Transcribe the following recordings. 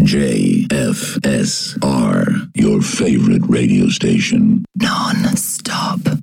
JFSR, your favorite radio station. Non stop.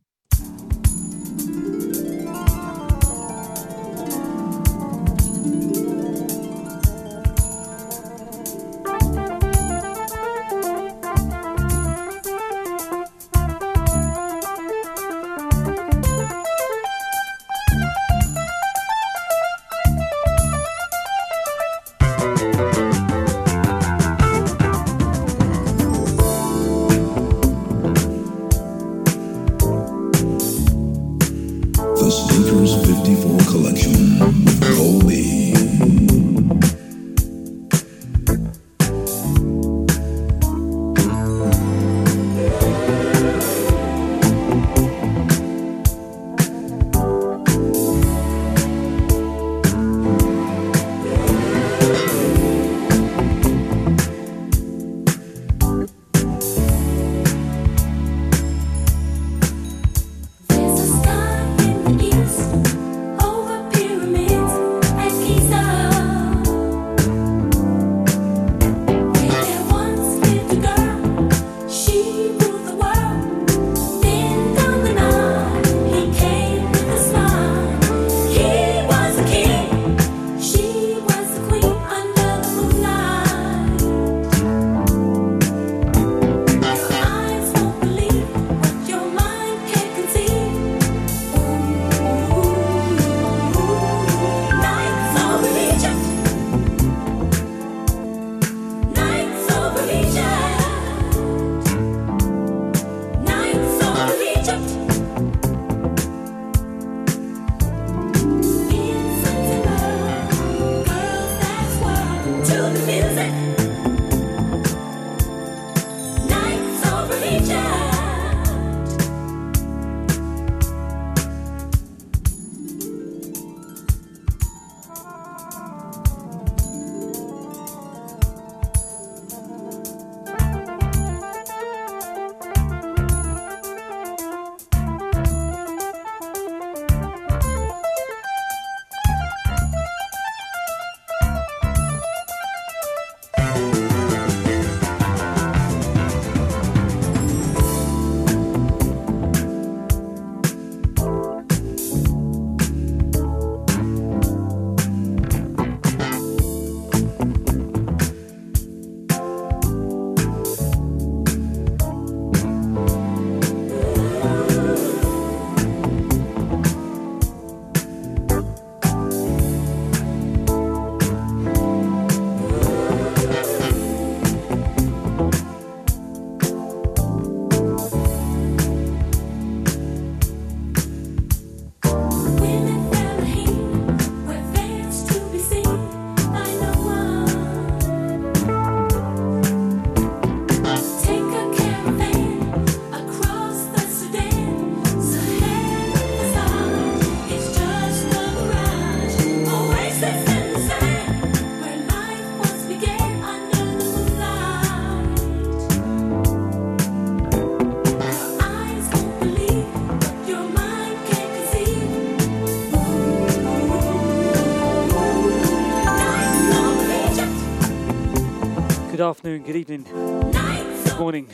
Good afternoon, good evening, good morning,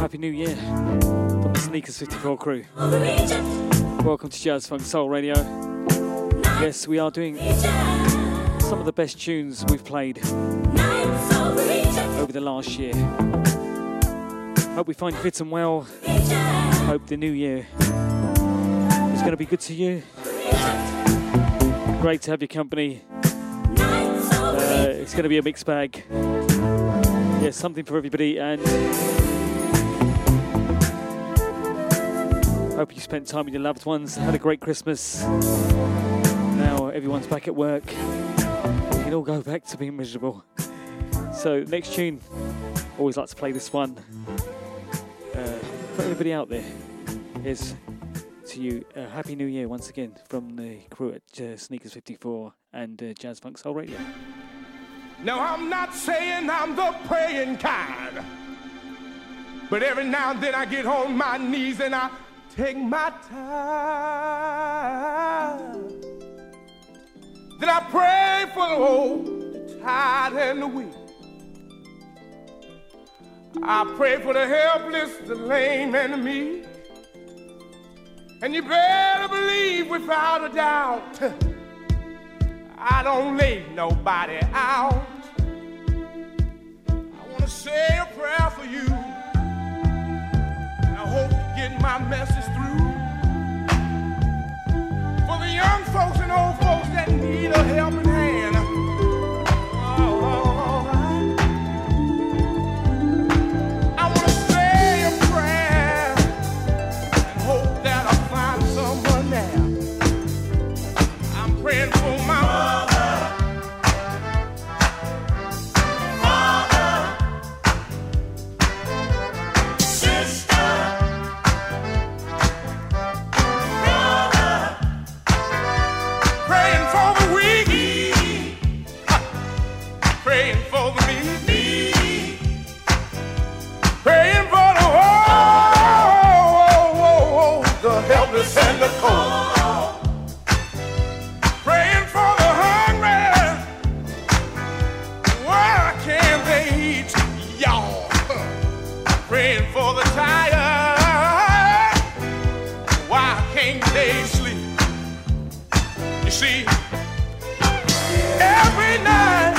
Happy New Year from the Sneakers 54 crew. Welcome to Jazz Funk Soul Radio. Yes, we are doing some of the best tunes we've played over the last year. Hope we find fit and well. Hope the new year is going to be good to you. Great to have your company. It's going to be a mixed bag. Yeah, something for everybody, and hope you spent time with your loved ones, had a great Christmas. Now everyone's back at work. We can all go back to being miserable. So next tune, always like to play this one uh, for everybody out there. Is to you a happy new year once again from the crew at uh, Sneakers 54 and uh, Jazz Funk Soul Radio. Now, I'm not saying I'm the praying kind, but every now and then I get on my knees and I take my time. Then I pray for the old, the tired, and the weak. I pray for the helpless, the lame, and the meek. And you better believe without a doubt. I don't leave nobody out. I want to say a prayer for you. And I hope to get my message through. For the young folks and old folks that need a helping hand. the cold. Praying for the hungry. Why can't they eat. Praying for the tired. Why can't they sleep? You see, every night.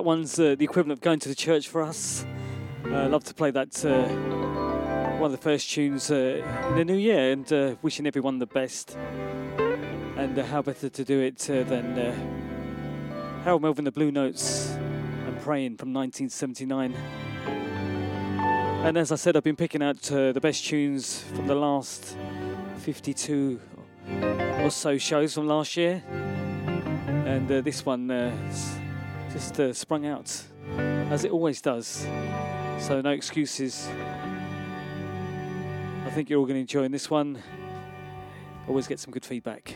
That one's uh, the equivalent of going to the church for us. I love to play that. Uh, one of the first tunes uh, in the new year, and uh, wishing everyone the best. And uh, how better to do it uh, than uh, Harold Melvin, the Blue Notes, and Praying from 1979. And as I said, I've been picking out uh, the best tunes from the last 52 or so shows from last year. And uh, this one uh, just uh, sprung out, as it always does. So no excuses. I think you're all going to enjoy this one. Always get some good feedback.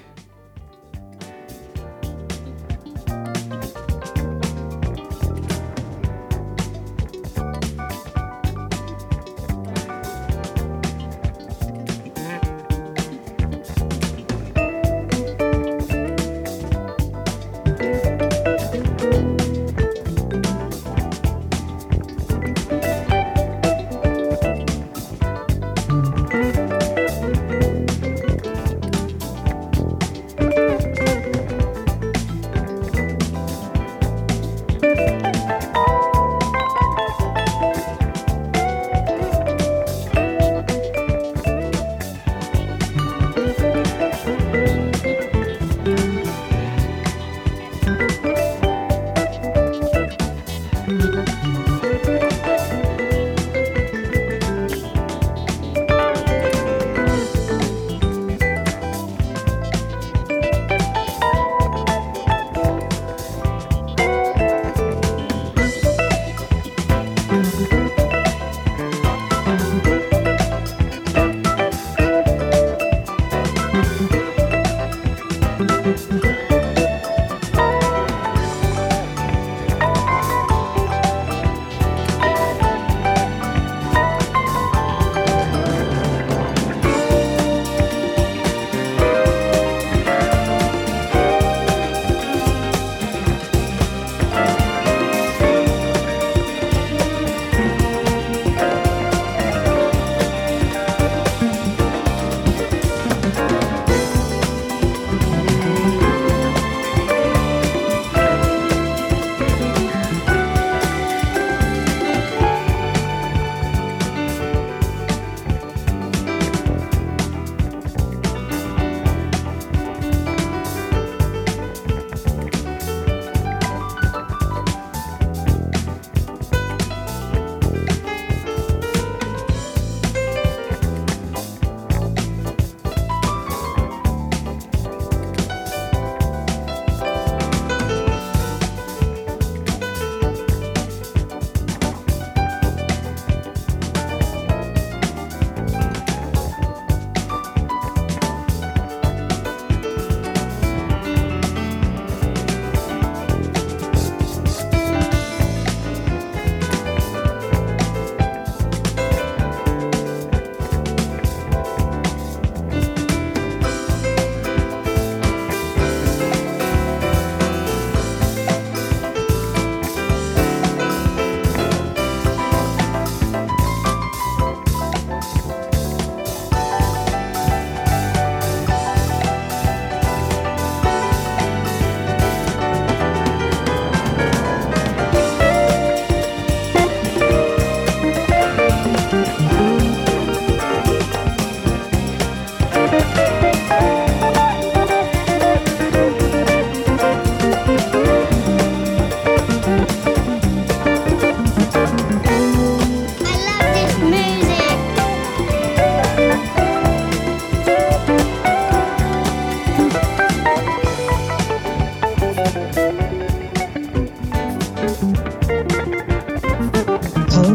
Paul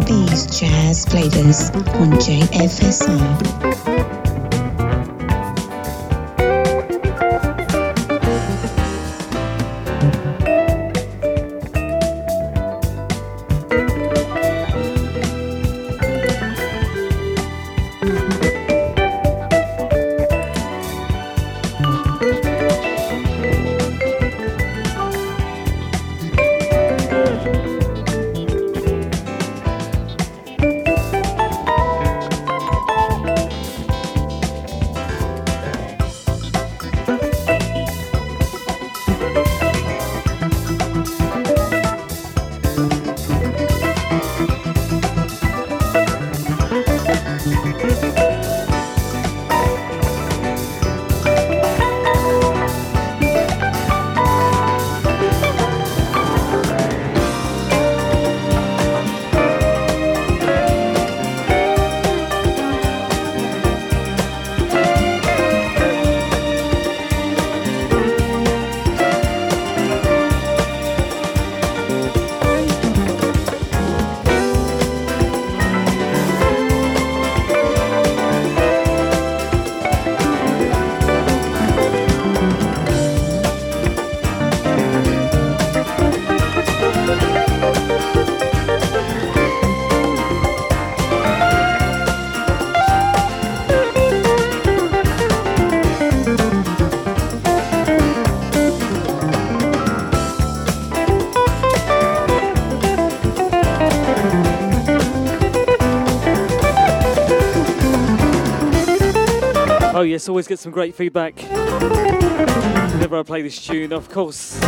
B's Jazz players on JFSR. Always get some great feedback whenever I play this tune. Of course,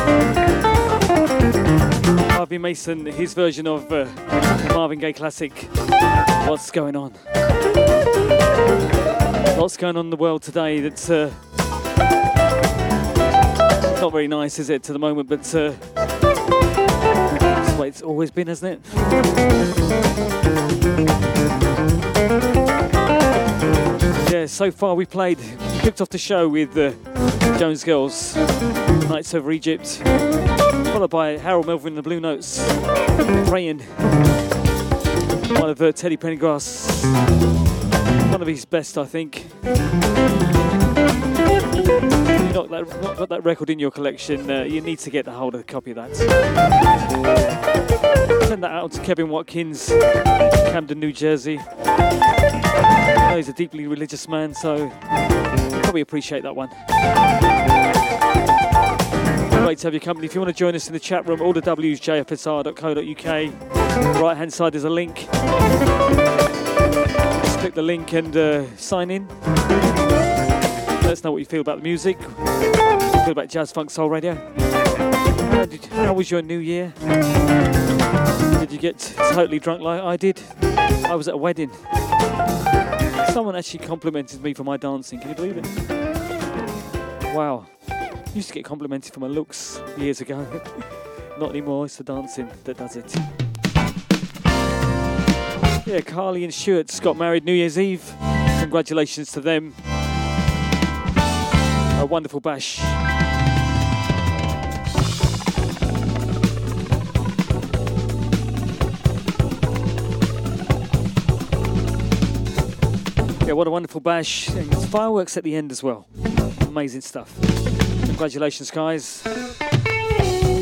Harvey Mason, his version of uh, Marvin Gaye classic. What's going on? What's going on in the world today? That's uh, not very nice, is it, to the moment? But uh, the way it's always been, hasn't it? So far we played, kicked off the show with the Jones Girls, Nights Over Egypt, followed by Harold Melvin and the Blue Notes, Praying, one of uh, Teddy Pendergrass, one of his best, I think. Not, that, not got that record in your collection, uh, you need to get a hold of a copy of that. Send that out to Kevin Watkins, Camden, New Jersey. I he's a deeply religious man, so probably appreciate that one. Great to have your company. If you want to join us in the chat room, all the W's, jfsr.co.uk. Right hand side is a link. Just click the link and uh, sign in. Let us know what you feel about the music. Feel about Jazz Funk Soul Radio. How, did, how was your new year? Did you get totally drunk like I did? I was at a wedding. Someone actually complimented me for my dancing. Can you believe it? Wow. Used to get complimented for my looks years ago. Not anymore. It's the dancing that does it. Yeah, Carly and Stuart got married New Year's Eve. Congratulations to them. A wonderful bash. Yeah, what a wonderful bash. And fireworks at the end as well. Amazing stuff. Congratulations, guys.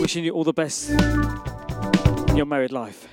Wishing you all the best in your married life.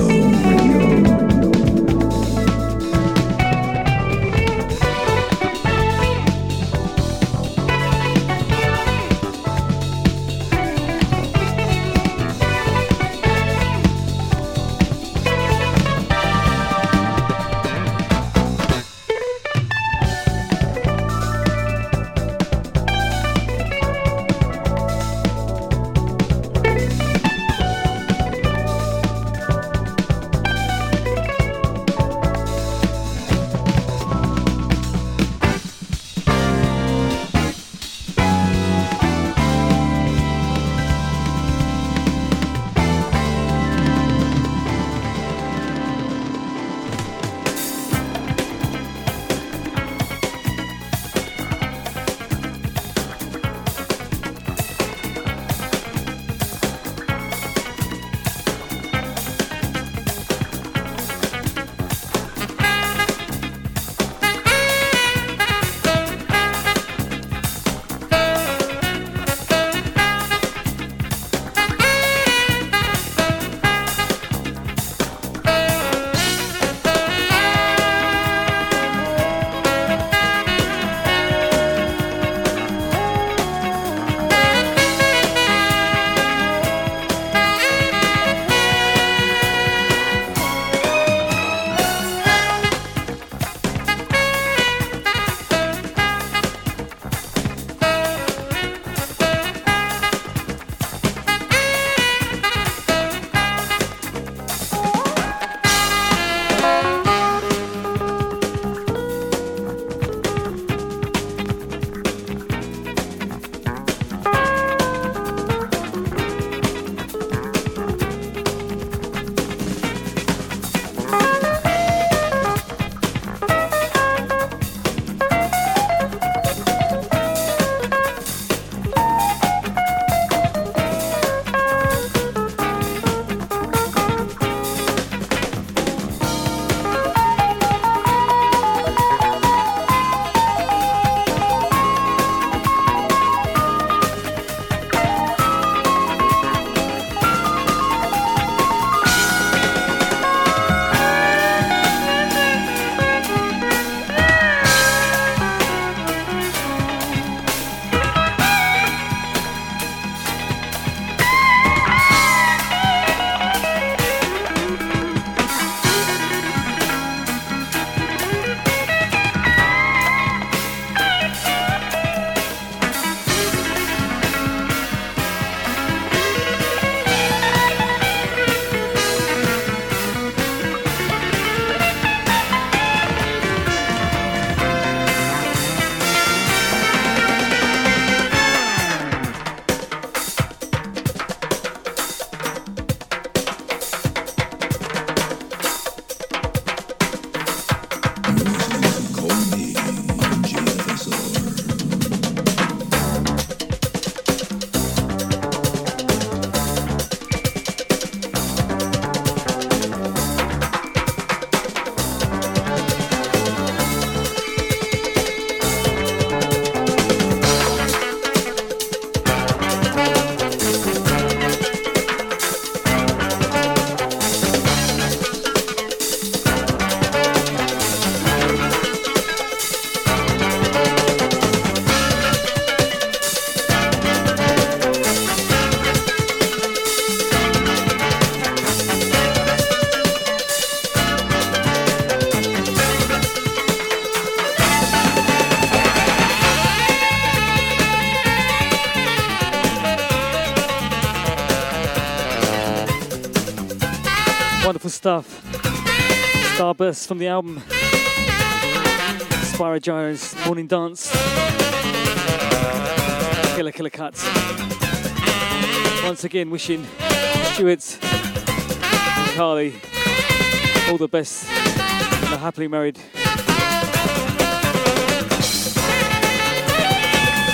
Soul stuff. Starburst from the album. Spyro Gyra's Morning Dance. Killer Killer Cuts. Once again, wishing Stuart and Carly all the best and a happily married.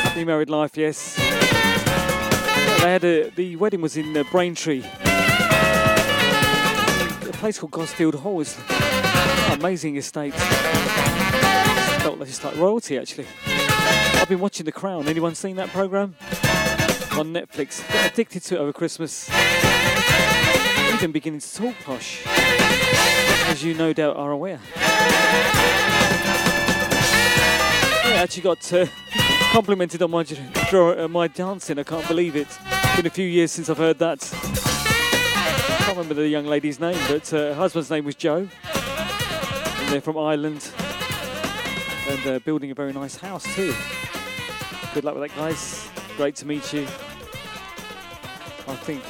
Happily married life, yes. They had a, the wedding was in uh, Braintree place called Gosfield Hall. It's an amazing estate. Felt like just like royalty, actually. I've been watching The Crown. Anyone seen that program? On Netflix. Got addicted to it over Christmas. even beginning to talk posh, as you no doubt are aware. Yeah, I actually got uh, complimented on my draw, uh, my dancing. I can't believe it. It's been a few years since I've heard that. Can't remember the young lady's name, but uh, her husband's name was Joe. And they're from Ireland and uh, building a very nice house too. Good luck with that, guys. Great to meet you. I think,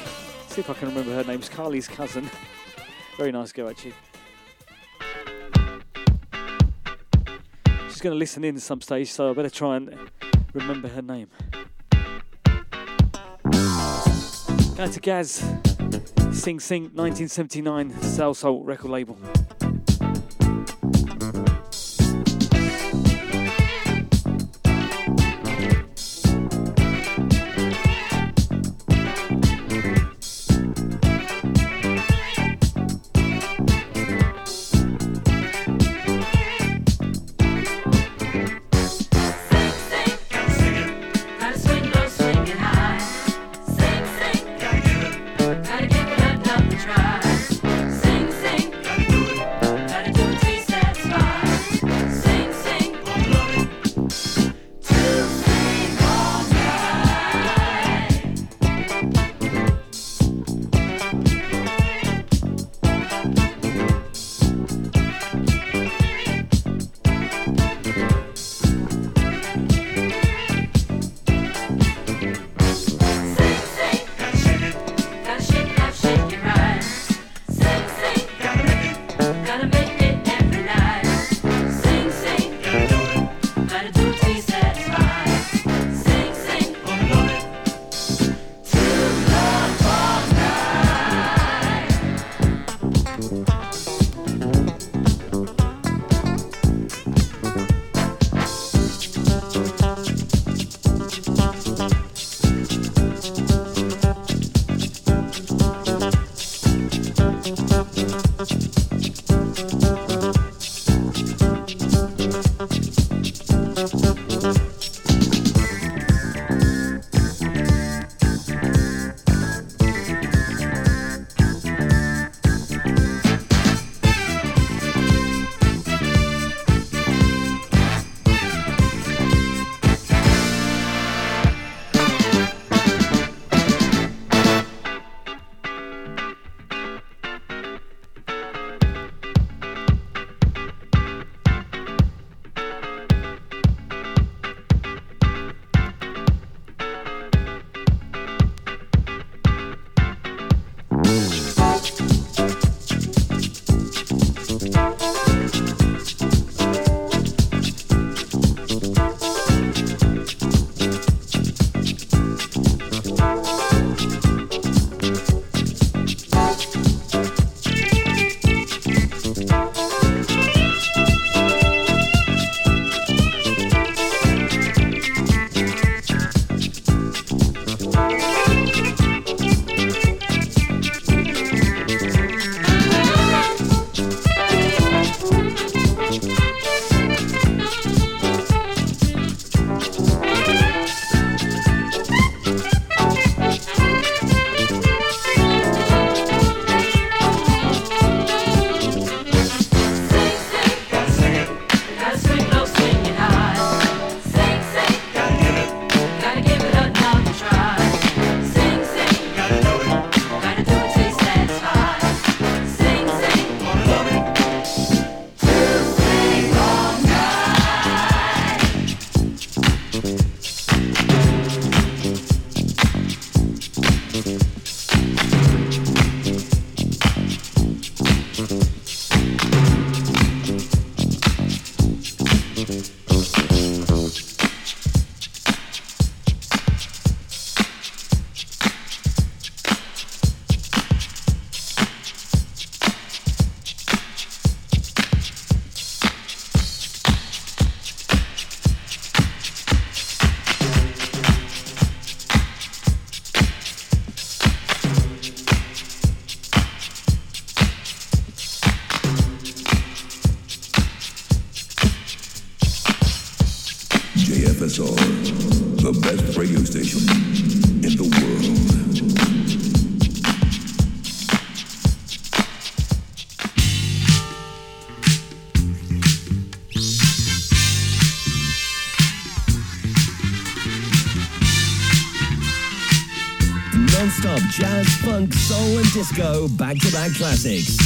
see if I can remember her name. It's Carly's cousin. very nice girl, actually. She's going to listen in some stage, so I better try and remember her name. Going to Gaz, Sing Sing 1979, Salsoul record label. Jazz, funk, soul and disco back-to-back classics.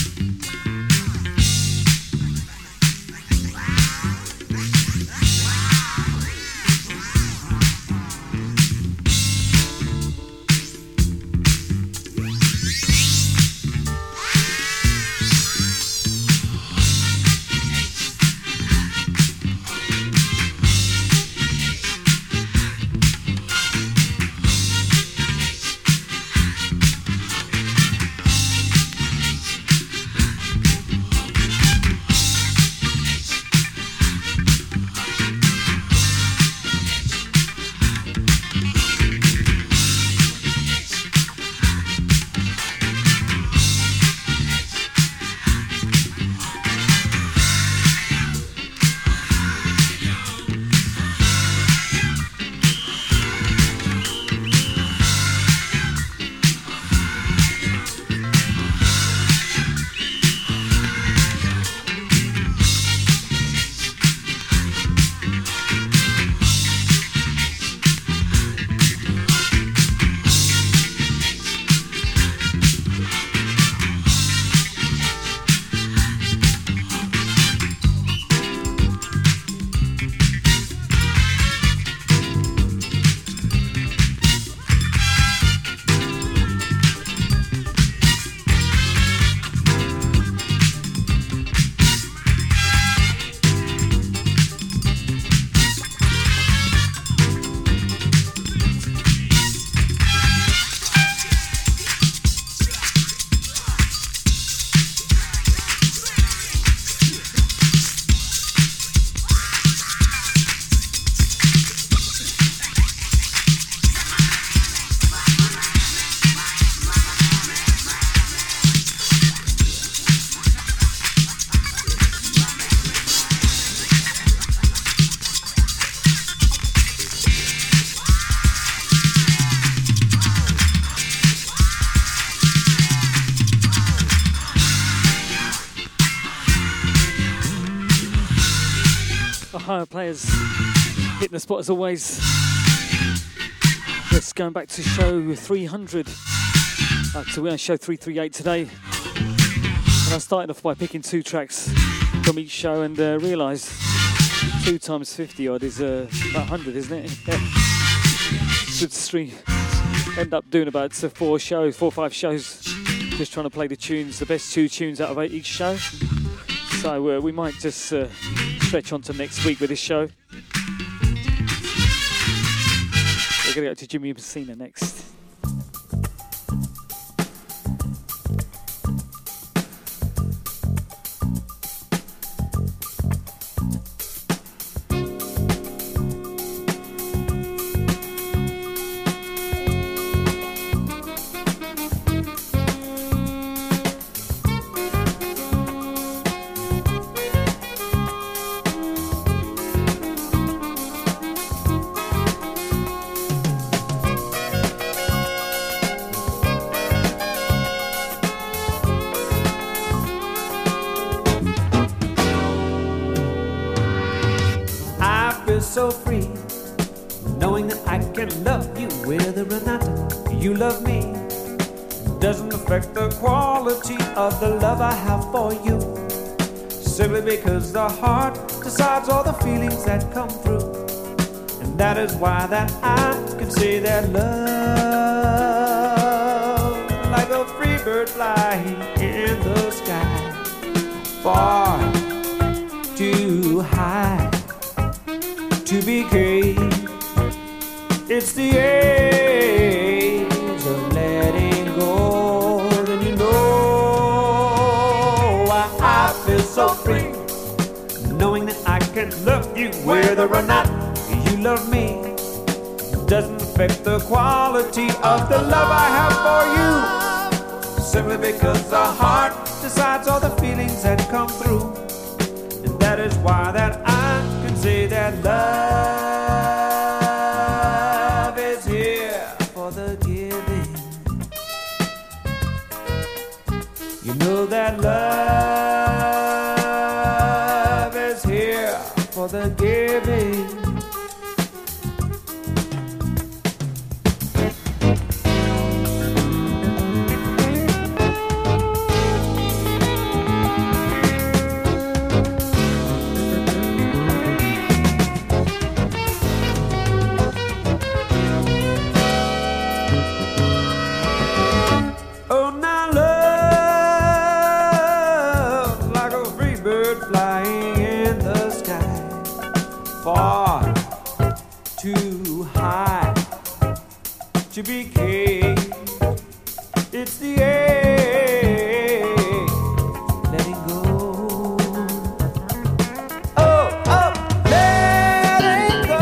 Spot as always. Yes, going back to show 300. Uh, so we're on show 338 today. And I started off by picking two tracks from each show and uh, realised two times 50 odd is uh, about 100, isn't it? Should stream. End up doing about uh, four shows, four or five shows, just trying to play the tunes, the best two tunes out of each show. So uh, we might just uh, stretch on to next week with this show. We're going to go to Jimmy Messina next. The heart decides all the feelings that come through. And that is why that I can say that love, like a free bird flying in the sky, far too high to be great. It's the age whether or not you love me. Doesn't affect the quality of the love I have for you. Simply because the heart decides all the feelings that come through. And that is why that I can say that love is here for the giving. You know that love for the giving. It's the end. Letting go. Oh, oh, letting go.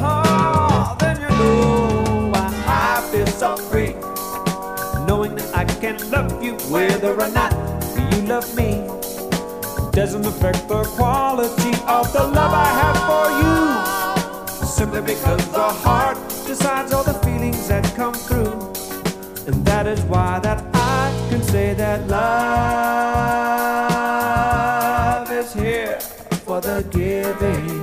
Oh, then you know I feel so free. Knowing that I can love you whether or not you love me. Doesn't affect the quality of the love I have for you. Simply because the heart decides all the feelings that come through. And that is why that I can say that love is here for the giving.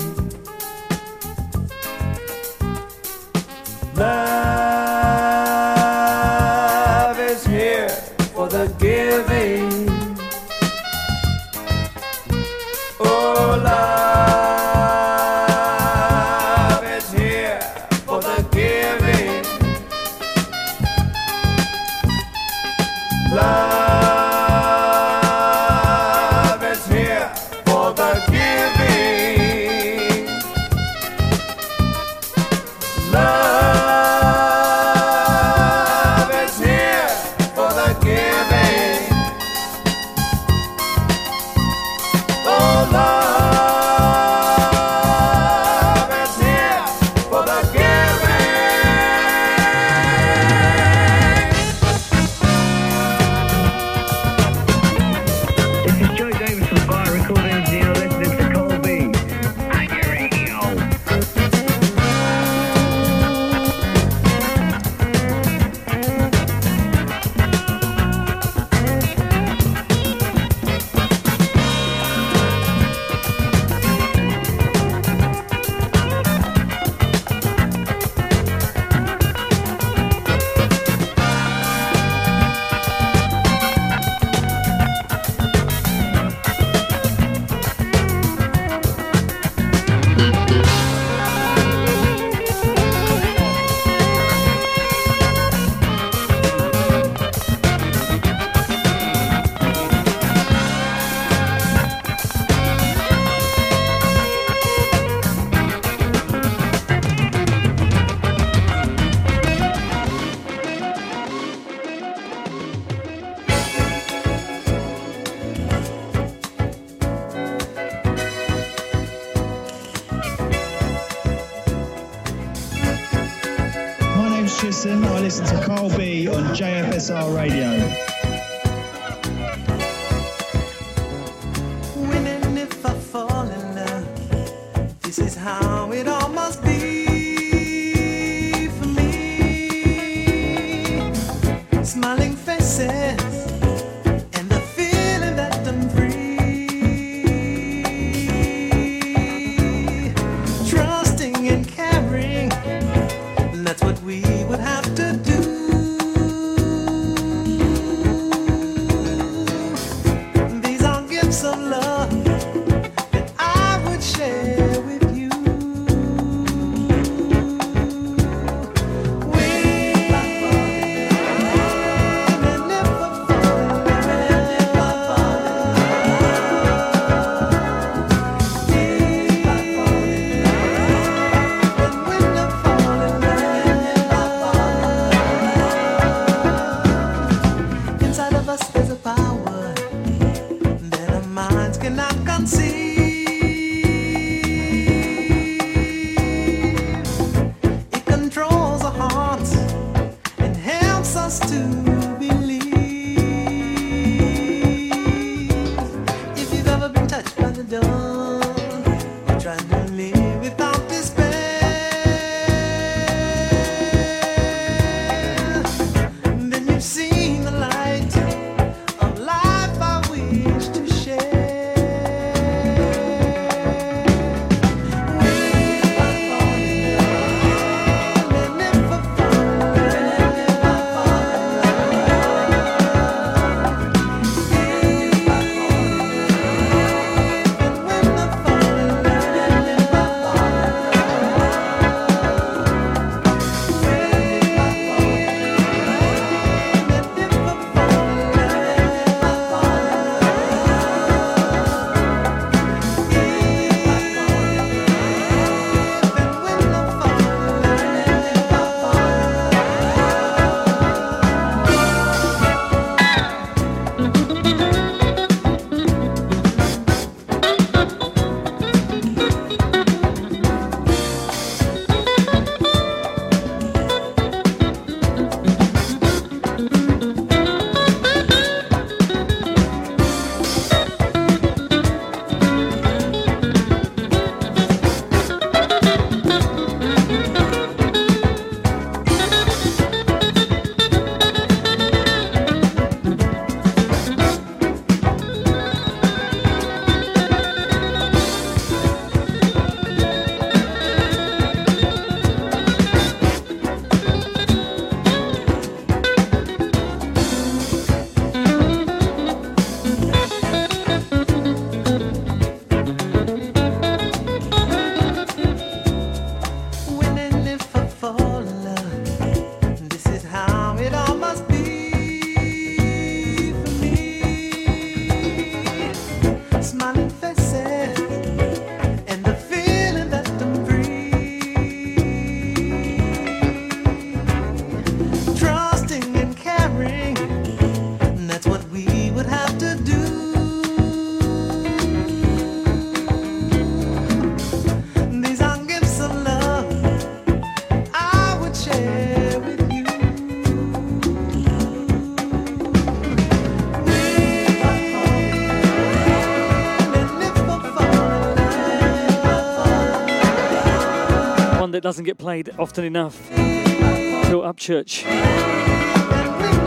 Doesn't get played often enough. Phil Upchurch.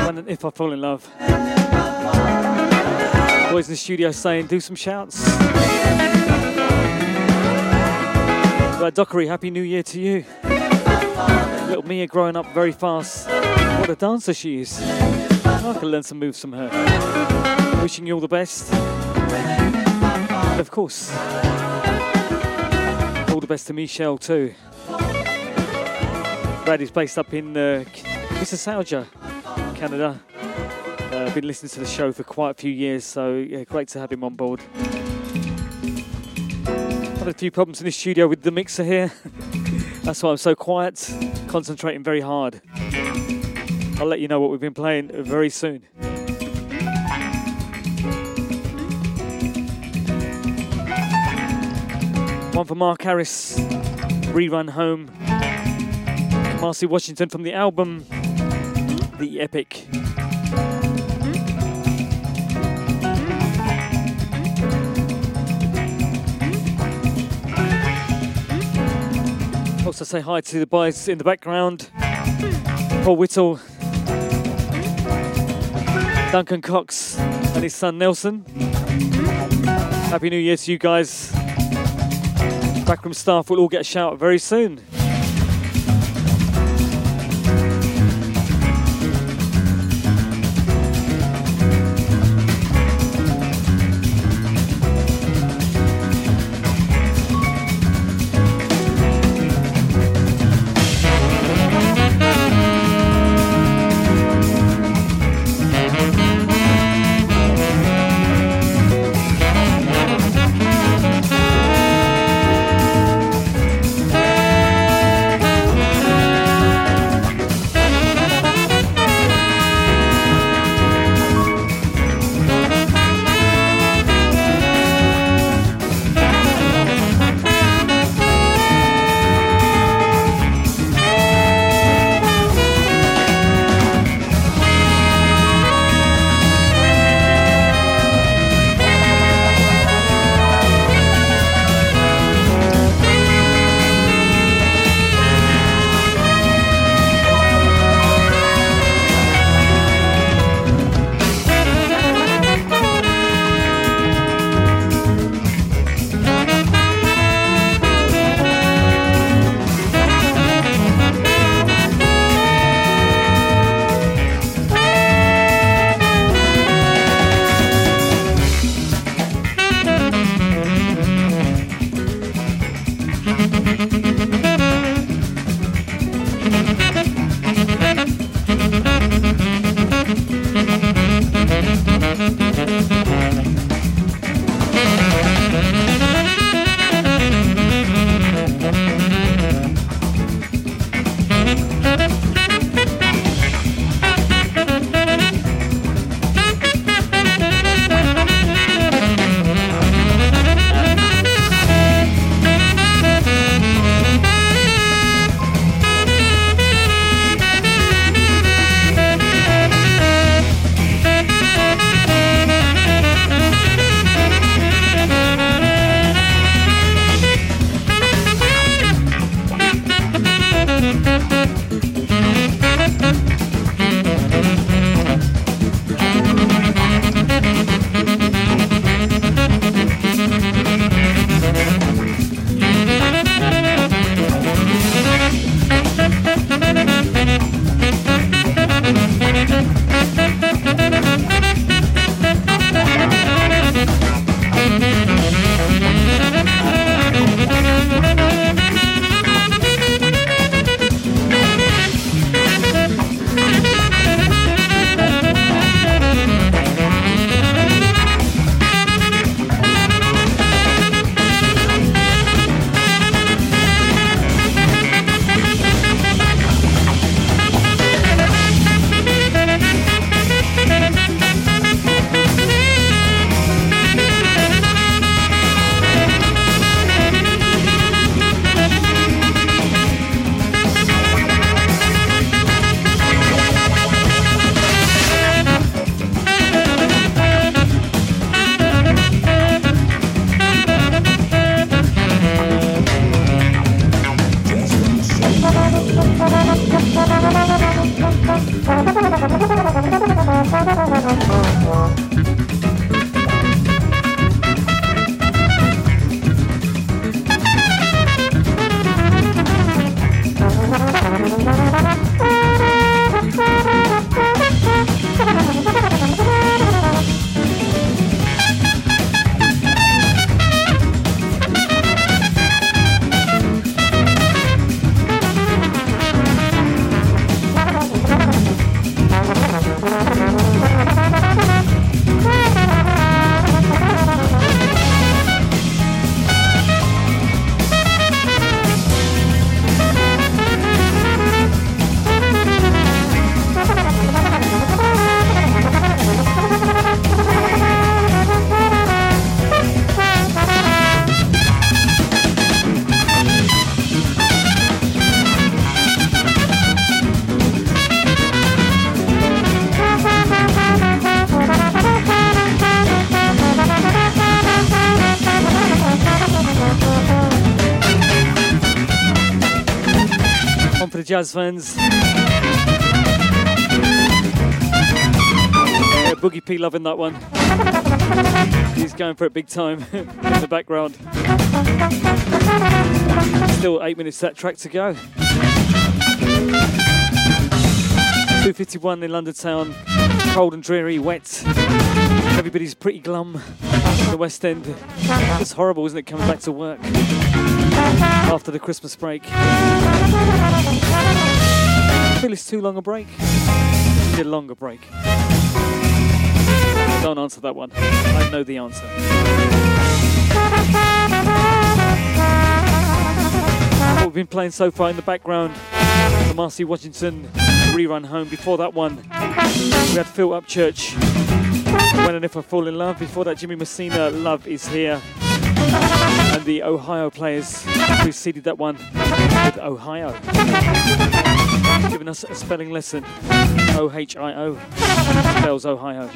When and if I fall in love. Boys in the studio saying, do some shouts. Right, Dockery, Happy New Year to you. Little Mia growing up very fast. What a dancer she is. Oh, I can learn some moves from her. Wishing you all the best. And of course, all the best to Michelle too. Brad is based up in uh, Mississauga, Canada. Uh, been listening to the show for quite a few years, so yeah, great to have him on board. Had a few problems in the studio with the mixer here. That's why I'm so quiet, concentrating very hard. I'll let you know what we've been playing very soon. One for Mark Harris, rerun home. Kamasi Washington from the album The Epic. Also say hi to the boys in the background. Paul Whittle, Duncan Cox and his son Nelson. Happy New Year to you guys. Backroom staff will all get a shout very soon. Jazz fans. Yeah, Boogie P loving that one. He's going for it big time in the background. Still eight minutes that track to go. 251 in London town. Cold and dreary, wet. Everybody's pretty glum the West End. It's horrible, isn't it, coming back to work after the Christmas break? I feel it's too long a break. Need a longer break. Don't answer that one. I know the answer. What we've been playing so far in the background, the Kamasi Washington rerun home. Before that one, we had Phil Upchurch. When and if I fall in love. Before that, Jimmy Messina, Love is Here. And the Ohio players preceded that one with Ohio. Giving us a spelling lesson. O H I O spells Ohio.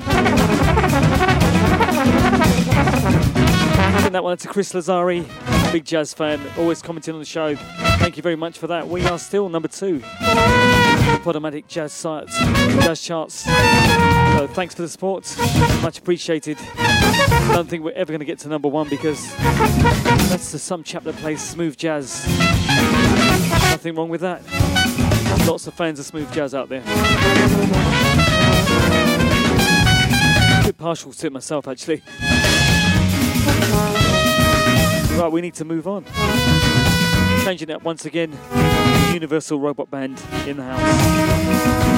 Send that one to Chris Lazari, big jazz fan, always commenting on the show. Thank you very much for that. We are still number two. Podomatic Jazz Sites, Jazz Charts. So thanks for the support, much appreciated. Don't think we're ever going to get to number one because that's the some chap that plays smooth jazz. Nothing wrong with that. Lots of fans of smooth jazz out there. A bit partial to it myself, actually. Right, we need to move on. Changing it once again. Universal Robot Band in the house.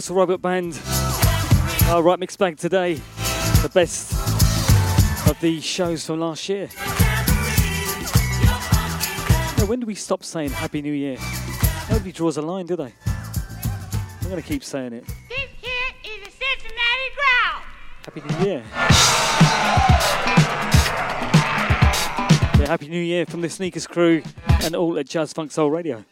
Universal Robot Band. Our right mix bag today. The best of the shows from last year. Now, when do we stop saying Happy New Year? Nobody draws a line, do they? I'm going to keep saying it. This here is a Cincinnati growl. Happy New Year. Yeah, Happy New Year from the Sneakers crew and all at Jazz Funk Soul Radio.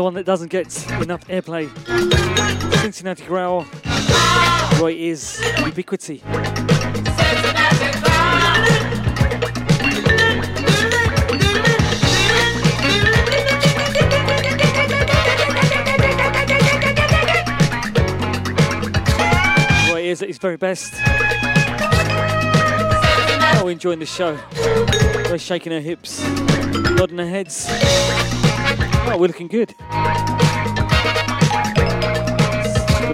Another one that doesn't get enough airplay. Cincinnati Growl. Roy Ayers ubiquity. Roy Ayers at his very best. Oh, enjoying the show. We're shaking our hips, nodding our heads. Oh, we're looking good.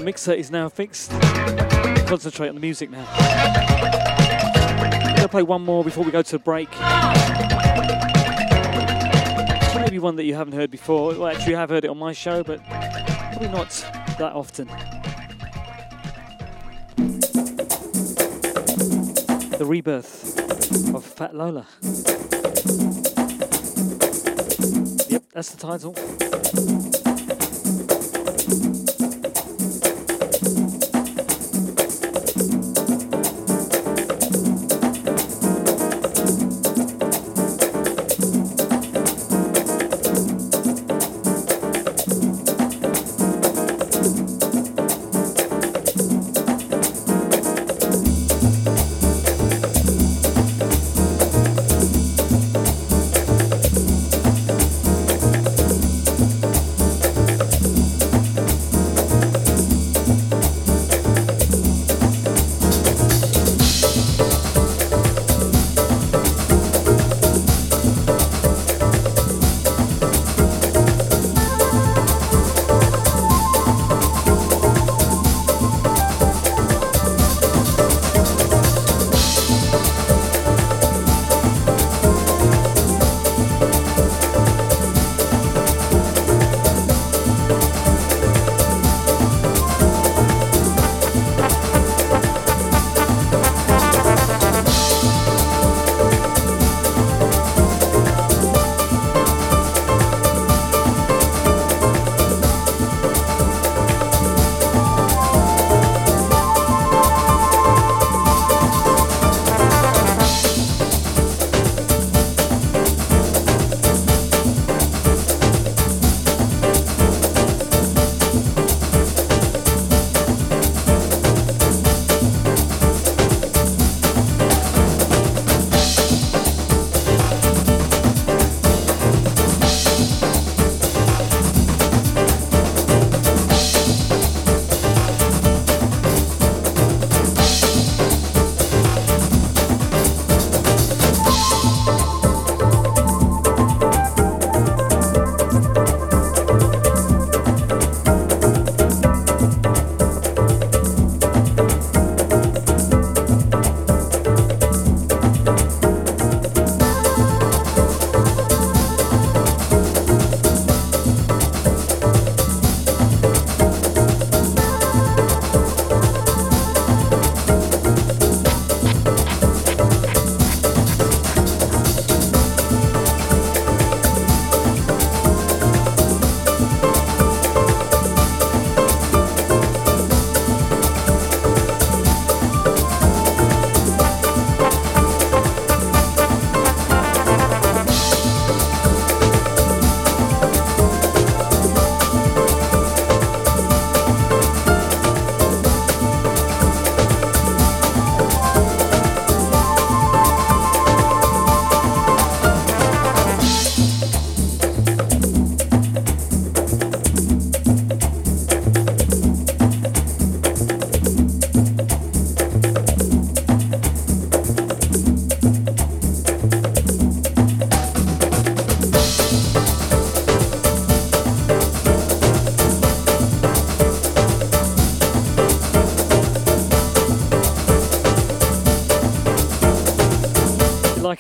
Mixer is now fixed. Concentrate on the music now. I'm gonna play one more before we go to the break. Maybe one that you haven't heard before. Well, actually, you have heard it on my show, but probably not that often. The rebirth of Fat Lola. Yep, that's the title.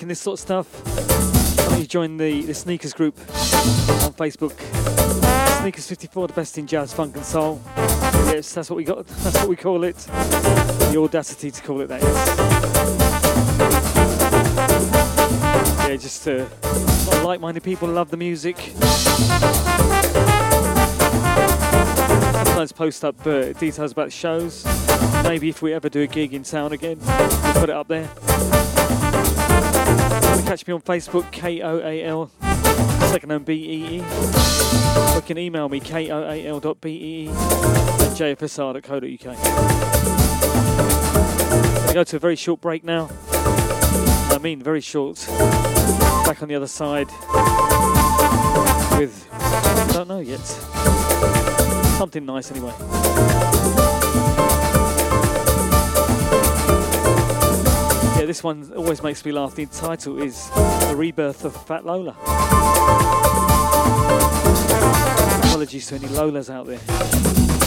Liking this sort of stuff, you join the, the Sneakers group on Facebook? Sneakers 54, the best in jazz, funk, and soul. Yes, that's what we got. That's what we call it. The audacity to call it that. Yeah, just uh, of like-minded people love the music. Sometimes post up uh, details about the shows. Maybe if we ever do a gig in town again, we'll put it up there. Catch me on Facebook, K O A L, second name B E E. Or you can email me, K O A L dot B E E at jfsr.co.uk. Gonna go to a very short break now. I mean, very short. Back on the other side with, I don't know yet. Something nice anyway. One always makes me laugh. The title is The Rebirth of Fat Lola. Apologies to any Lolas out there.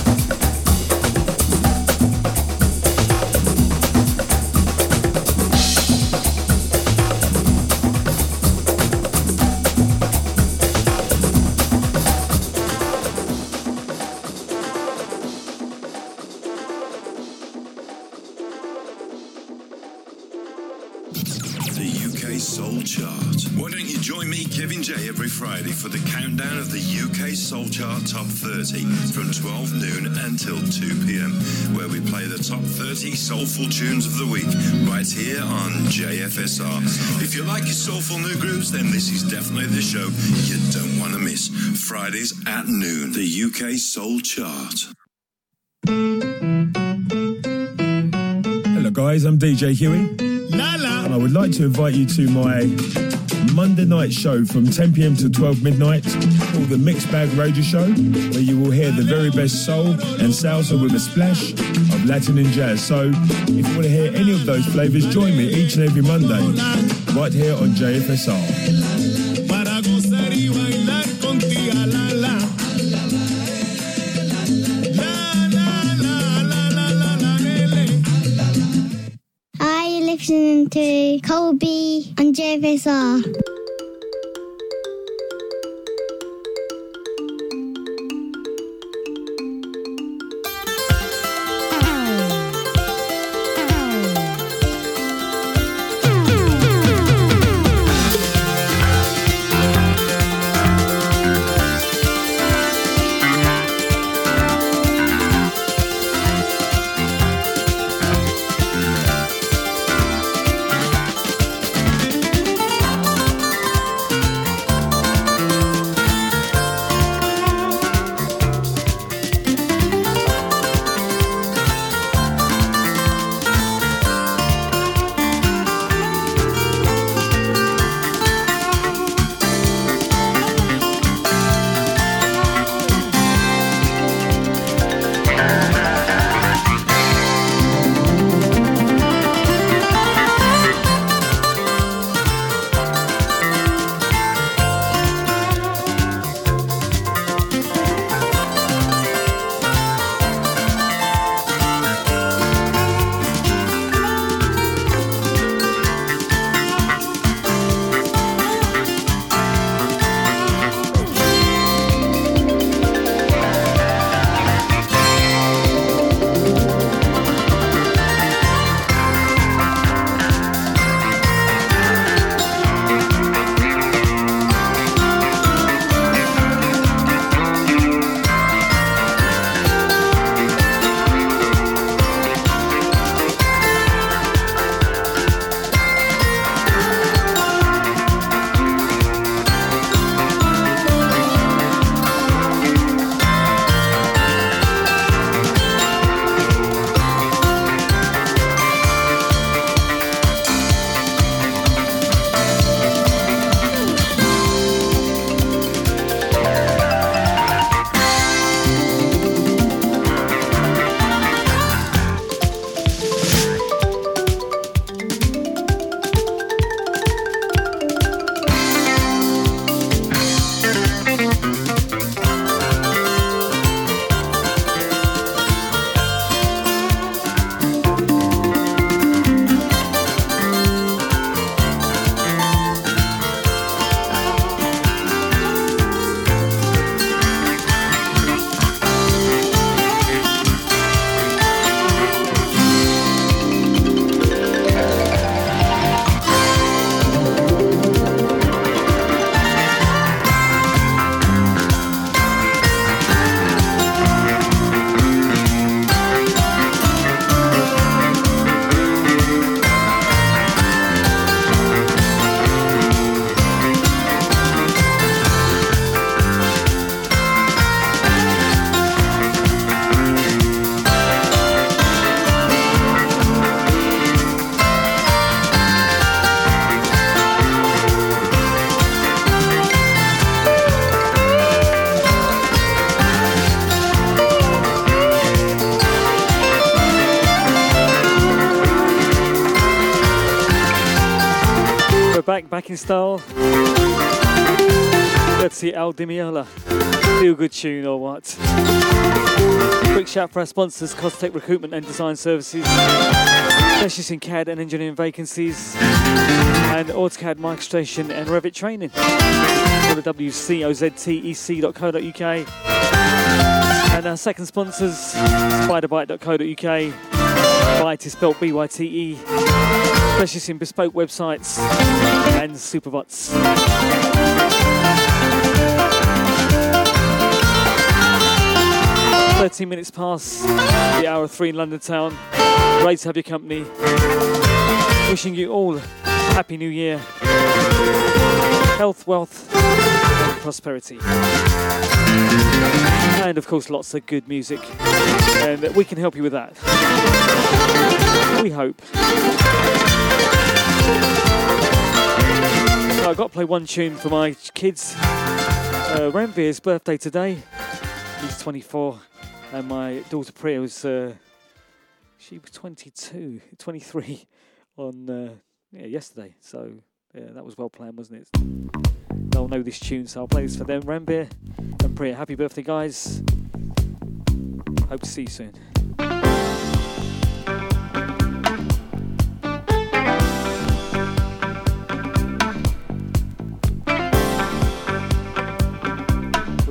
For the countdown of the UK Soul Chart Top 30 from 12 noon until 2 p.m., where we play the top 30 soulful tunes of the week right here on JFSR. If you like your soulful new grooves, then this is definitely the show you don't want to miss. Fridays at noon, the UK Soul Chart. Hello, guys. I'm DJ Huey. And I would like to invite you to my Monday night show from 10 pm to 12 midnight called the Mixed Bag Radio Show, where you will hear the very best soul and salsa with a splash of Latin and jazz. So if you want to hear any of those flavors, join me each and every Monday right here on JFSR. To Colby on JFSR. Style. Let's see Al Di Meola. Feel good tune or what? Quick shout for our sponsors, Costec Recruitment and Design Services, specialists in CAD and engineering vacancies, and AutoCAD MicroStation and Revit training. Go to wcoztec.co.uk. And our second sponsors, spiderbyte.co.uk. Byte is spelled B-Y-T-E. Specialists in bespoke websites and superbots. 13 minutes past the hour of three in London town. Great to have your company. Wishing you all happy new year. Health, wealth, and prosperity. And of course, lots of good music. And we can help you with that. We hope. I've got to play one tune for my kids. Uh, Ranveer's birthday today. He's 24, and my daughter Priya was uh, she was 22, 23 on uh, yeah, yesterday. So yeah, that was well planned, wasn't it? They'll know this tune, so I'll play this for them. Ranveer and Priya, happy birthday, guys! Hope to see you soon.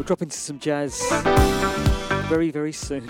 Drop into some jazz very, very soon.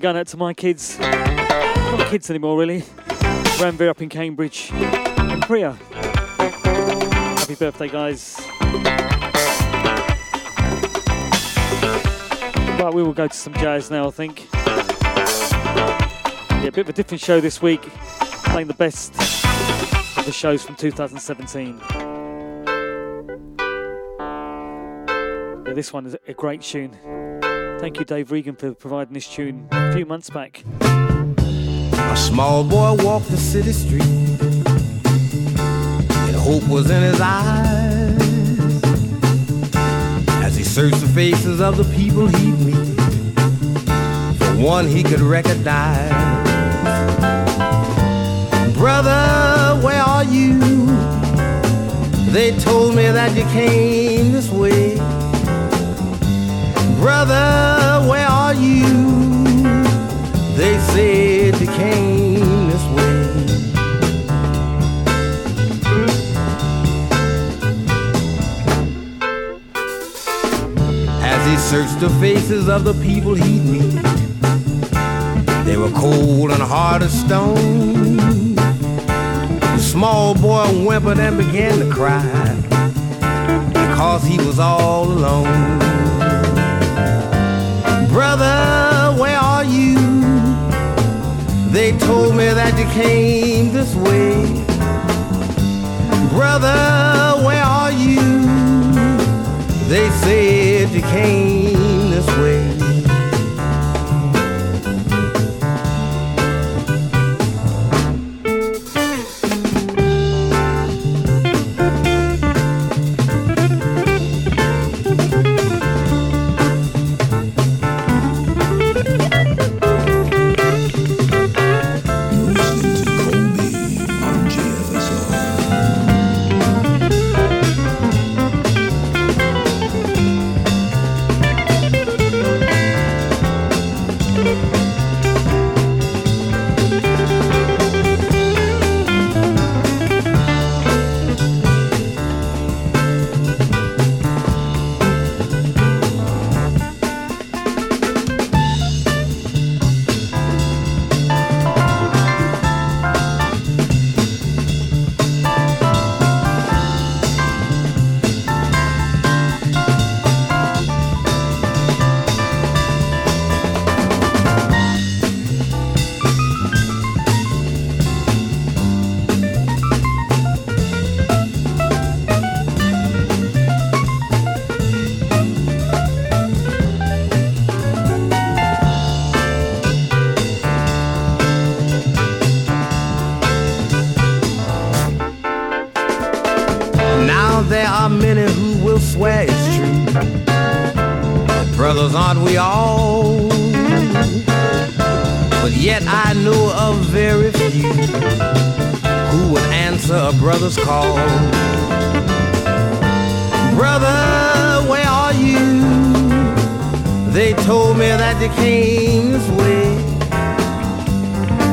Going out to my kids. Not kids anymore, really. Ranveer up in Cambridge. And Priya. Happy birthday, guys. But we will go to some jazz now, I think. Yeah, a bit of a different show this week. Playing the best of the shows from 2017. Yeah, this one is a great tune. Thank you, Dave Regan, for providing this tune a few months back. A small boy walked the city street, and hope was in his eyes as he searched the faces of the people he'd meet. For one he could recognize. Brother, where are you? They told me that you came this way. Brother, where are you? They said you came this way. As he searched the faces of the people he'd meet, they were cold and hard as stone. The small boy whimpered and began to cry because he was all alone. Brother, where are you? They told me that you came this way. Brother, where are you? They said you came this way. Brother's call. Brother, where are you? They told me that you came this way.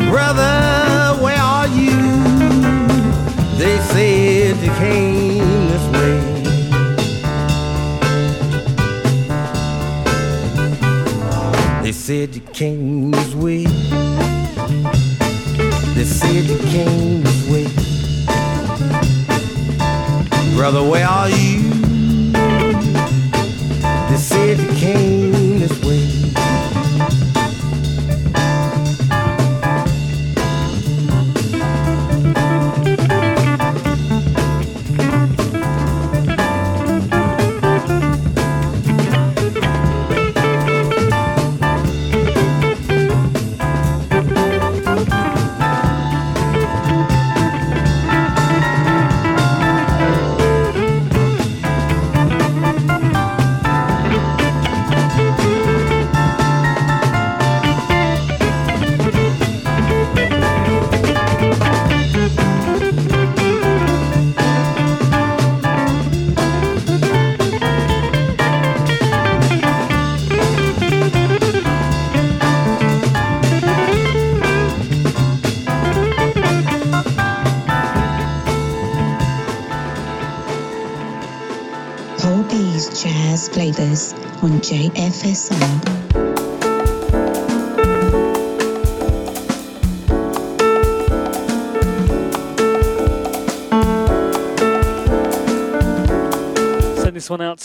Brother, where are you? They said you came this way. They said you came this way. They said you came Brother, where are you?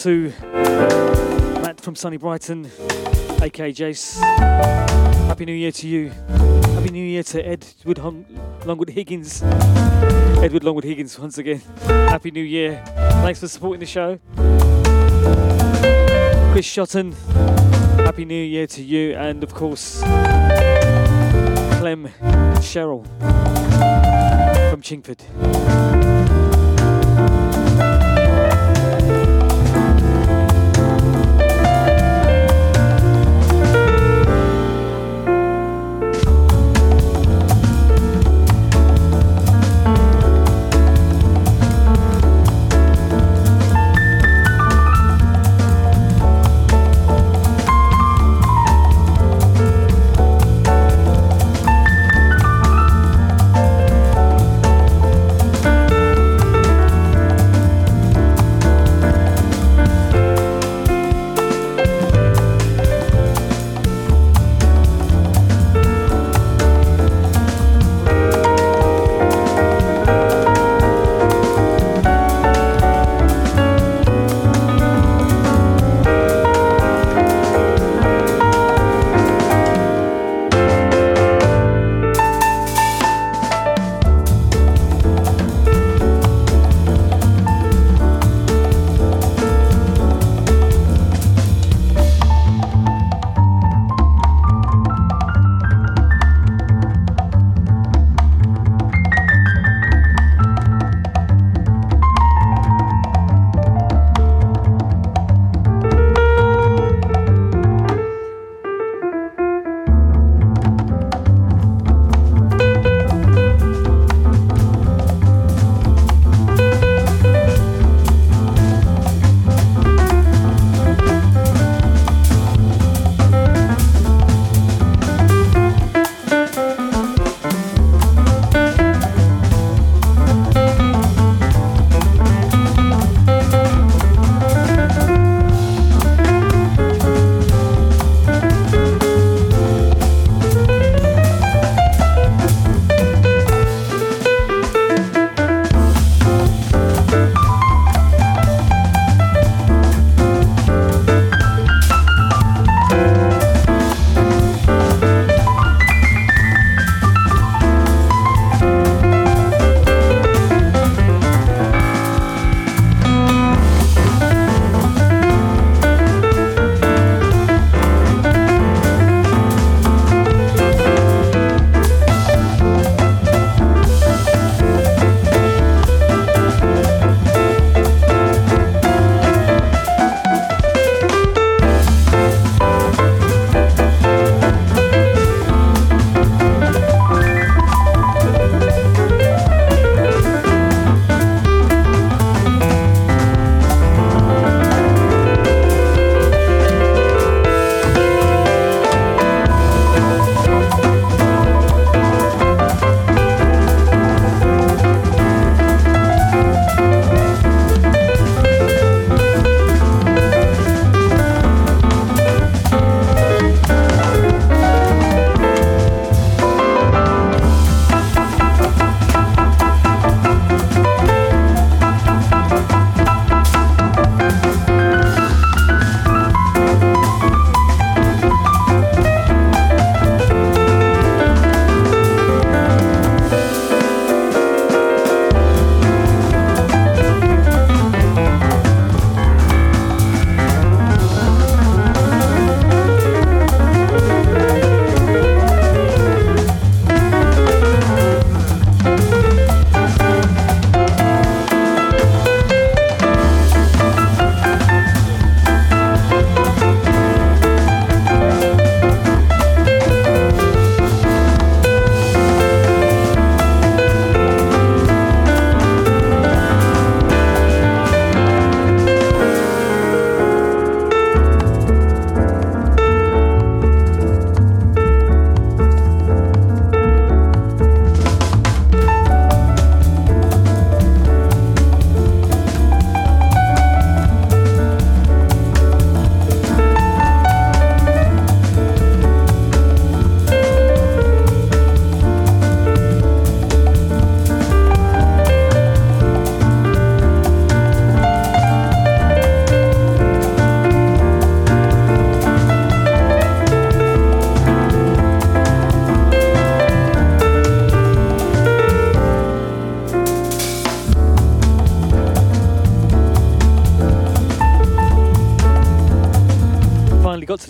To Matt from Sunny Brighton, aka Jace. Happy New Year to you. Happy New Year to Edward Hon- Longwood Higgins. Edward Longwood Higgins, once again. Happy New Year. Thanks for supporting the show. Chris Shotton, Happy New Year to you. And of course, Clem Cheryl from Chingford.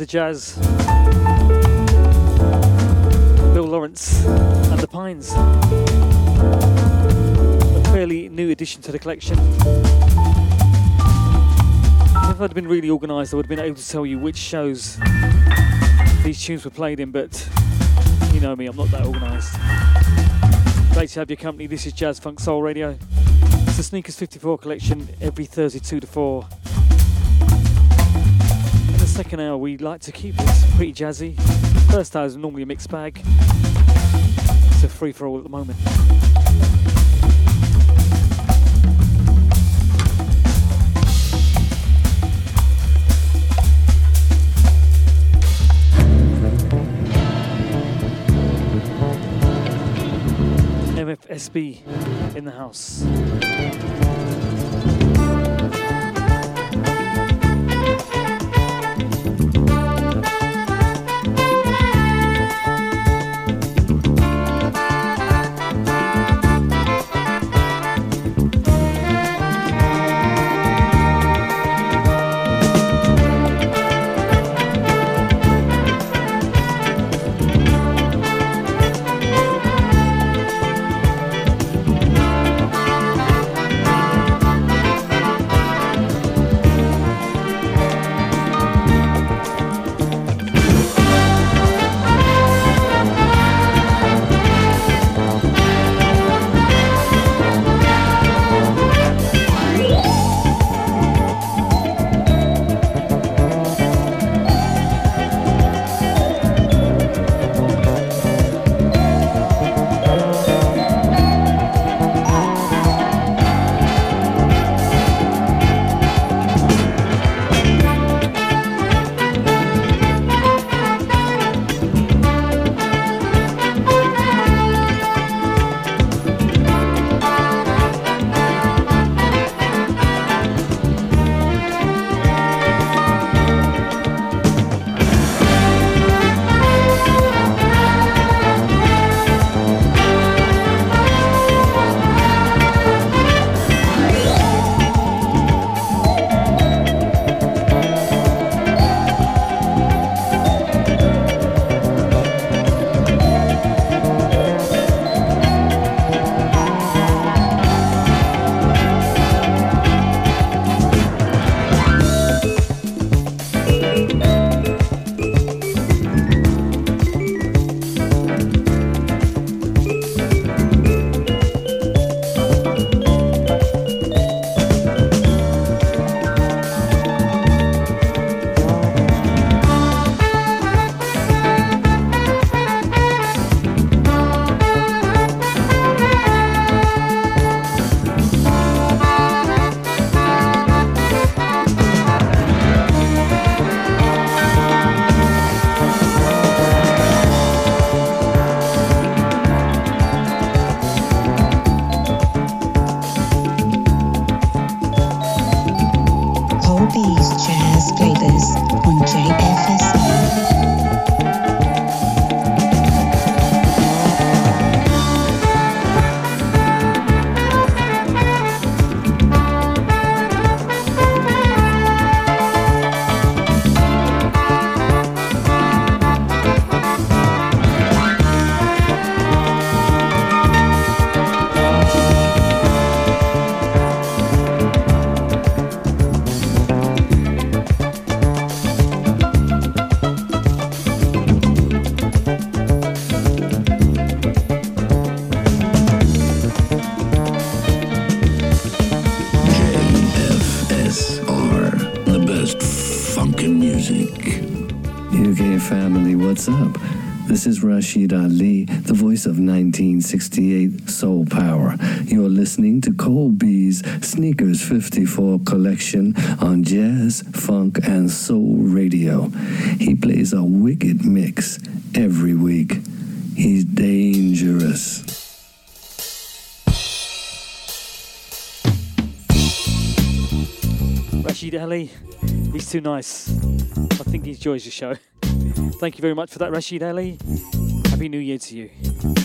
The jazz. Bill Lawrence and the Pines. A fairly new addition to the collection. If I'd been really organised, I would have been able to tell you which shows these tunes were played in, but you know me, I'm not that organised. Great to have your company. This is Jazz Funk Soul Radio. It's the Sneakers 54 collection every Thursday, 2 to 4. Second hour, we like to keep it pretty jazzy. First hour is normally a mixed bag. It's a free for all at the moment. MFSB in the house. Funkin' music. UK family, what's up? This is Rashid Ali, the voice of 1968 Soul Power. You're listening to Colby's Sneakers 54 collection on Jazz, Funk, and Soul Radio. He plays a wicked mix every week. He's dangerous. Rashid Ali, he's too nice. I think he enjoys the show. Thank you very much for that, Rashid Ali. Happy New Year to you.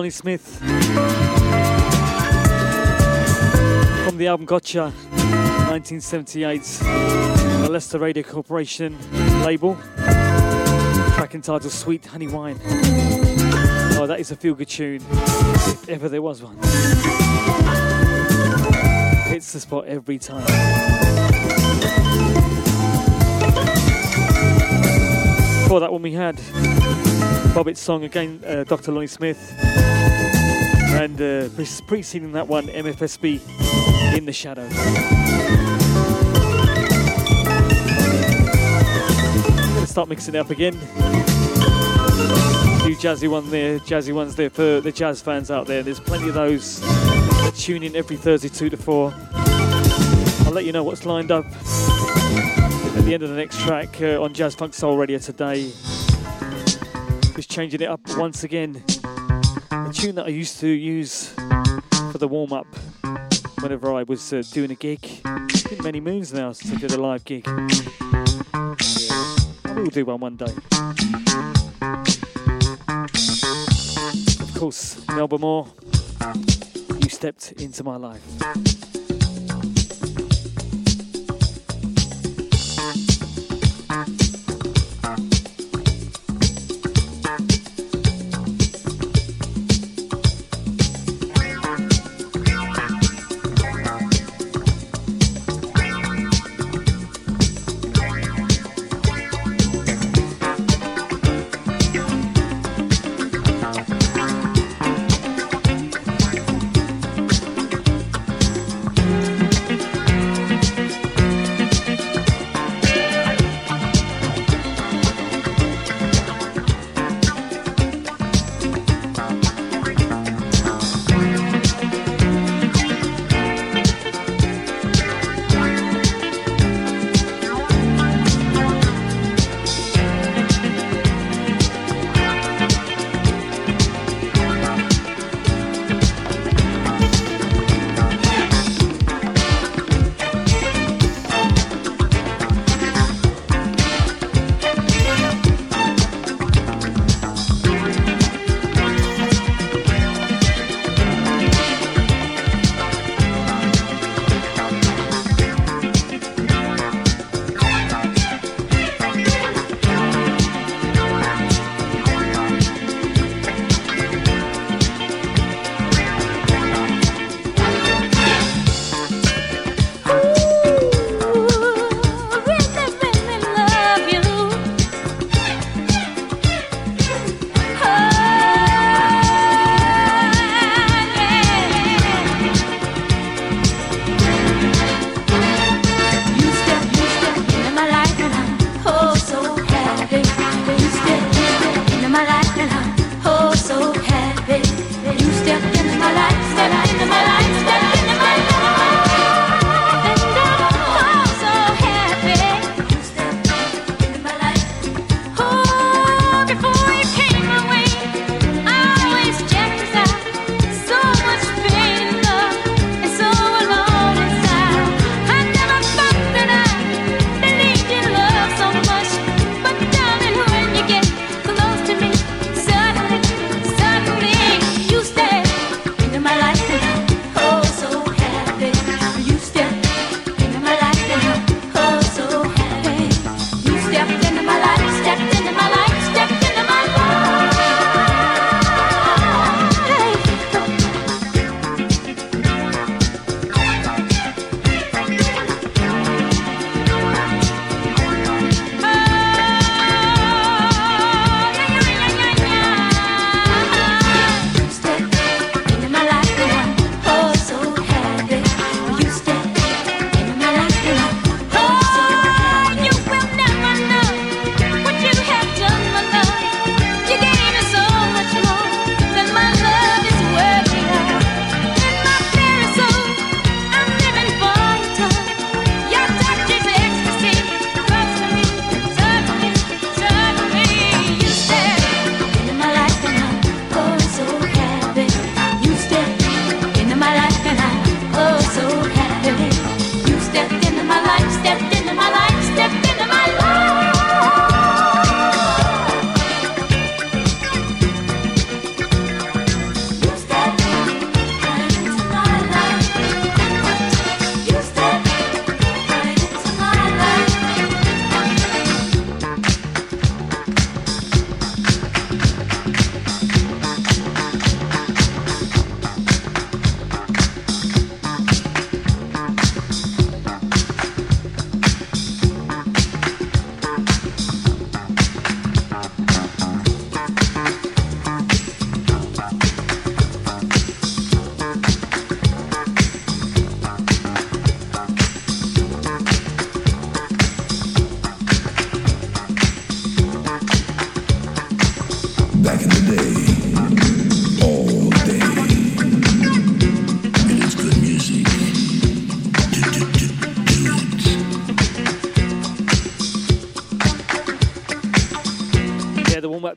Lonnie Smith from the album Gotcha, 1978, the Lester Radio Corporation label. Track entitled Sweet Honey Wine. Oh, that is a feel good tune, if ever there was one. Hits the spot every time. Before that one, we had Bobbitt's song again, uh, Dr. Lonnie Smith, and uh, pre- preceding that one, MFSB in the Shadows. Gonna start mixing it up again. Few jazzy one there, jazzy ones there for the jazz fans out there. There's plenty of those tune in every Thursday, two to four. I'll let you know what's lined up the end of the next track uh, on Jazz Funk Soul Radio today. Just changing it up once again. A tune that I used to use for the warm up whenever I was uh, doing a gig. Been many moons now since I did a live gig. I will do one one day. Of course, Melba Moore, you stepped into my life.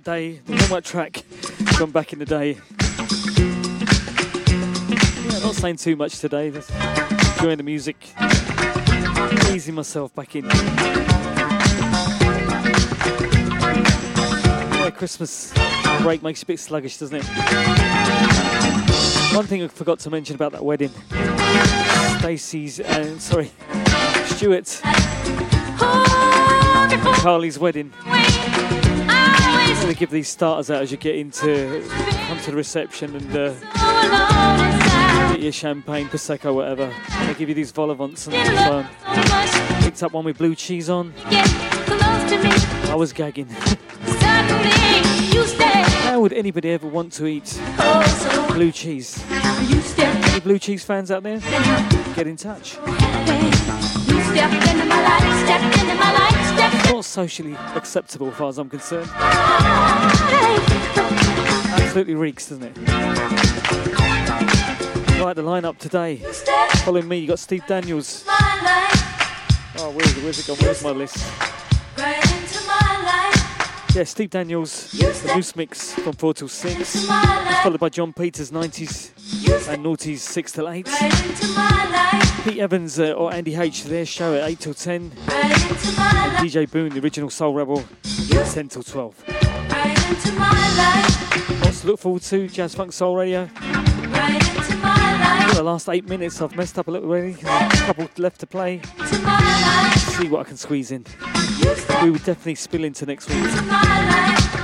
It. Yeah, the warm up day, the warm up track from back in the day. Yeah, not saying too much today, just enjoying the music, easing myself back in. Yeah, Christmas break makes you a bit sluggish, doesn't it? One thing I forgot to mention about that wedding Stacey's, uh, sorry, Stuart, Carly's wedding. Going to give these starters out as you get into come to the reception and uh, get your champagne, prosecco, whatever. They give you these vol au-vents and on. Picked up one with blue cheese on. I was gagging. How would anybody ever want to eat blue cheese? Any blue cheese fans out there? Get in touch. Not socially acceptable as far as I'm concerned. Absolutely reeks, doesn't it? Right, the lineup today. Following me, you got Steve Daniels. Oh, where's it? Where's it gone? Where's my list? Yeah, Steve Daniels, the Loose Mix from 4 till 6. Followed by John Peters, 90s and noughties 6 till 8. Pete Evans uh, or Andy H, their show at 8 till 10. And DJ Boone, the original Soul Rebel, 10 till 12. Lots to look forward to, Jazz Funk Soul Radio. For the last eight minutes, I've messed up a little already. A couple left to play. See what I can squeeze in. We will definitely spill into next week.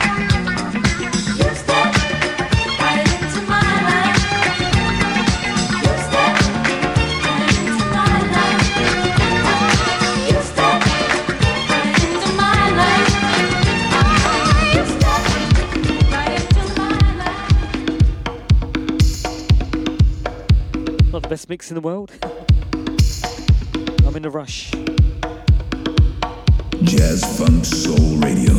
Mix in the world. I'm in a rush. Jazz Funk Soul Radio.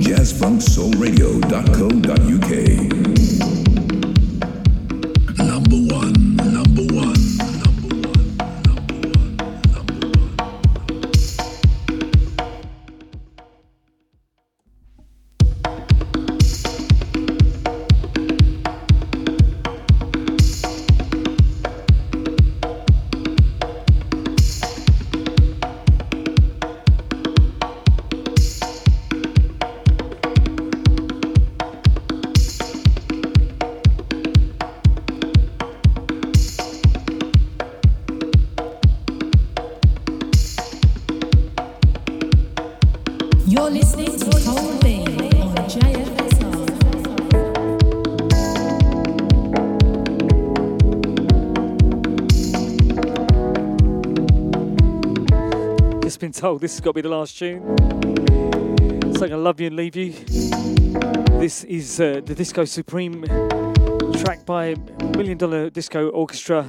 Jazz Funk Soul JazzFunkSoulRadio.co.uk. told this has got to be the last tune. So I'm gonna love you and leave you. This is uh, the Disco Supreme track by Million Dollar Disco Orchestra,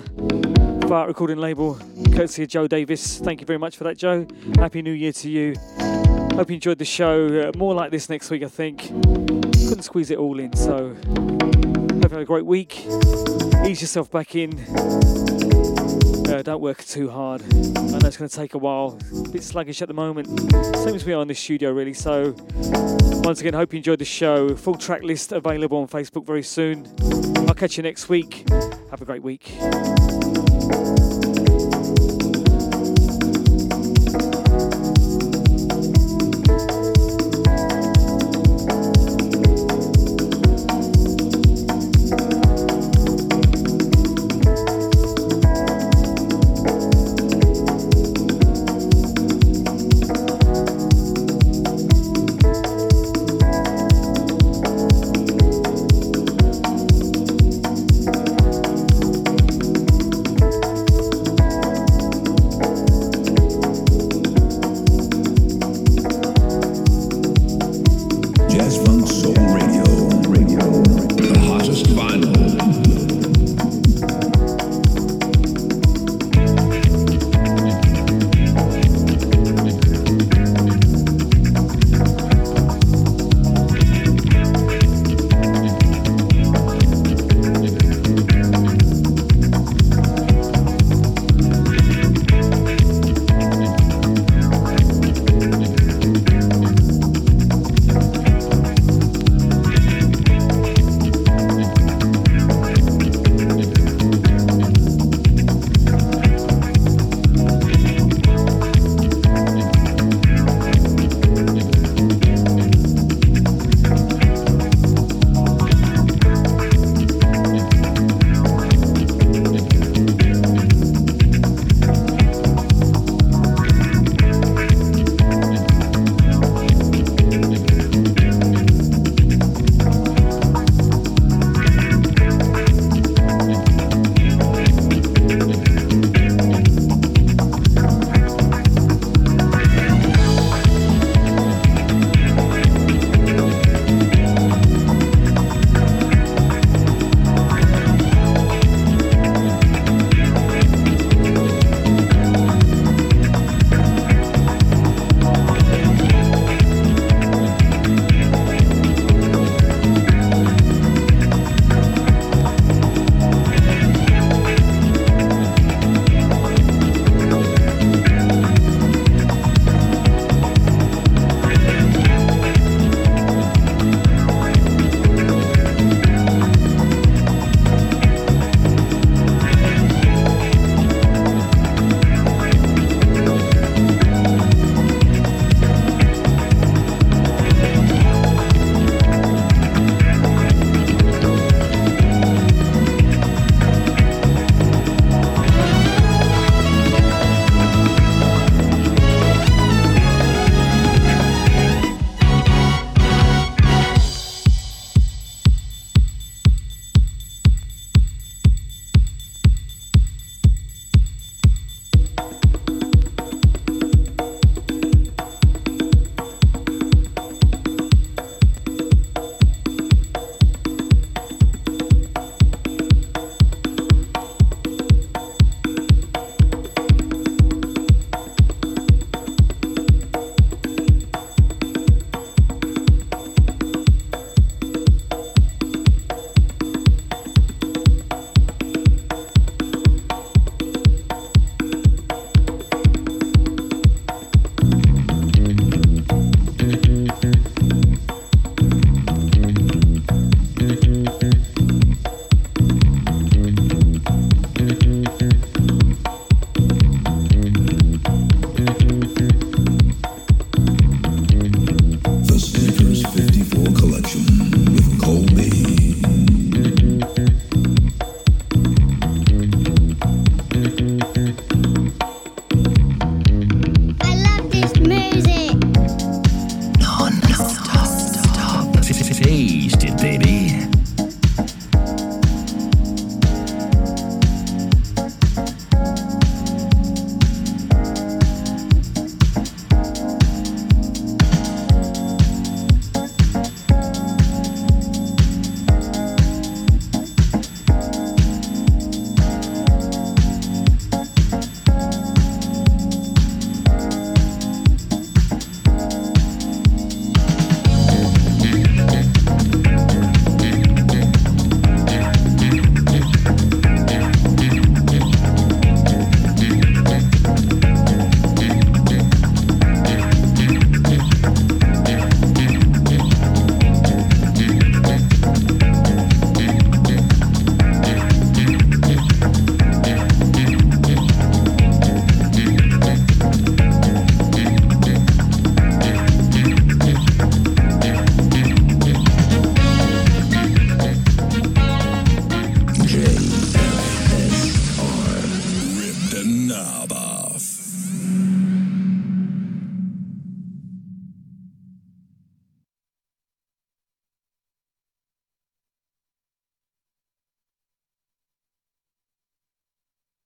Fire Recording Label, courtesy of Joe Davis. Thank you very much for that, Joe. Happy New Year to you. Hope you enjoyed the show. Uh, more like this next week, I think. Couldn't squeeze it all in, so hope you have a great week. Ease yourself back in. Uh, don't work too hard. I know it's going to take a while. A bit sluggish at the moment. Same as we are in the studio, really. So, once again, hope you enjoyed the show. Full track list available on Facebook very soon. I'll catch you next week. Have a great week.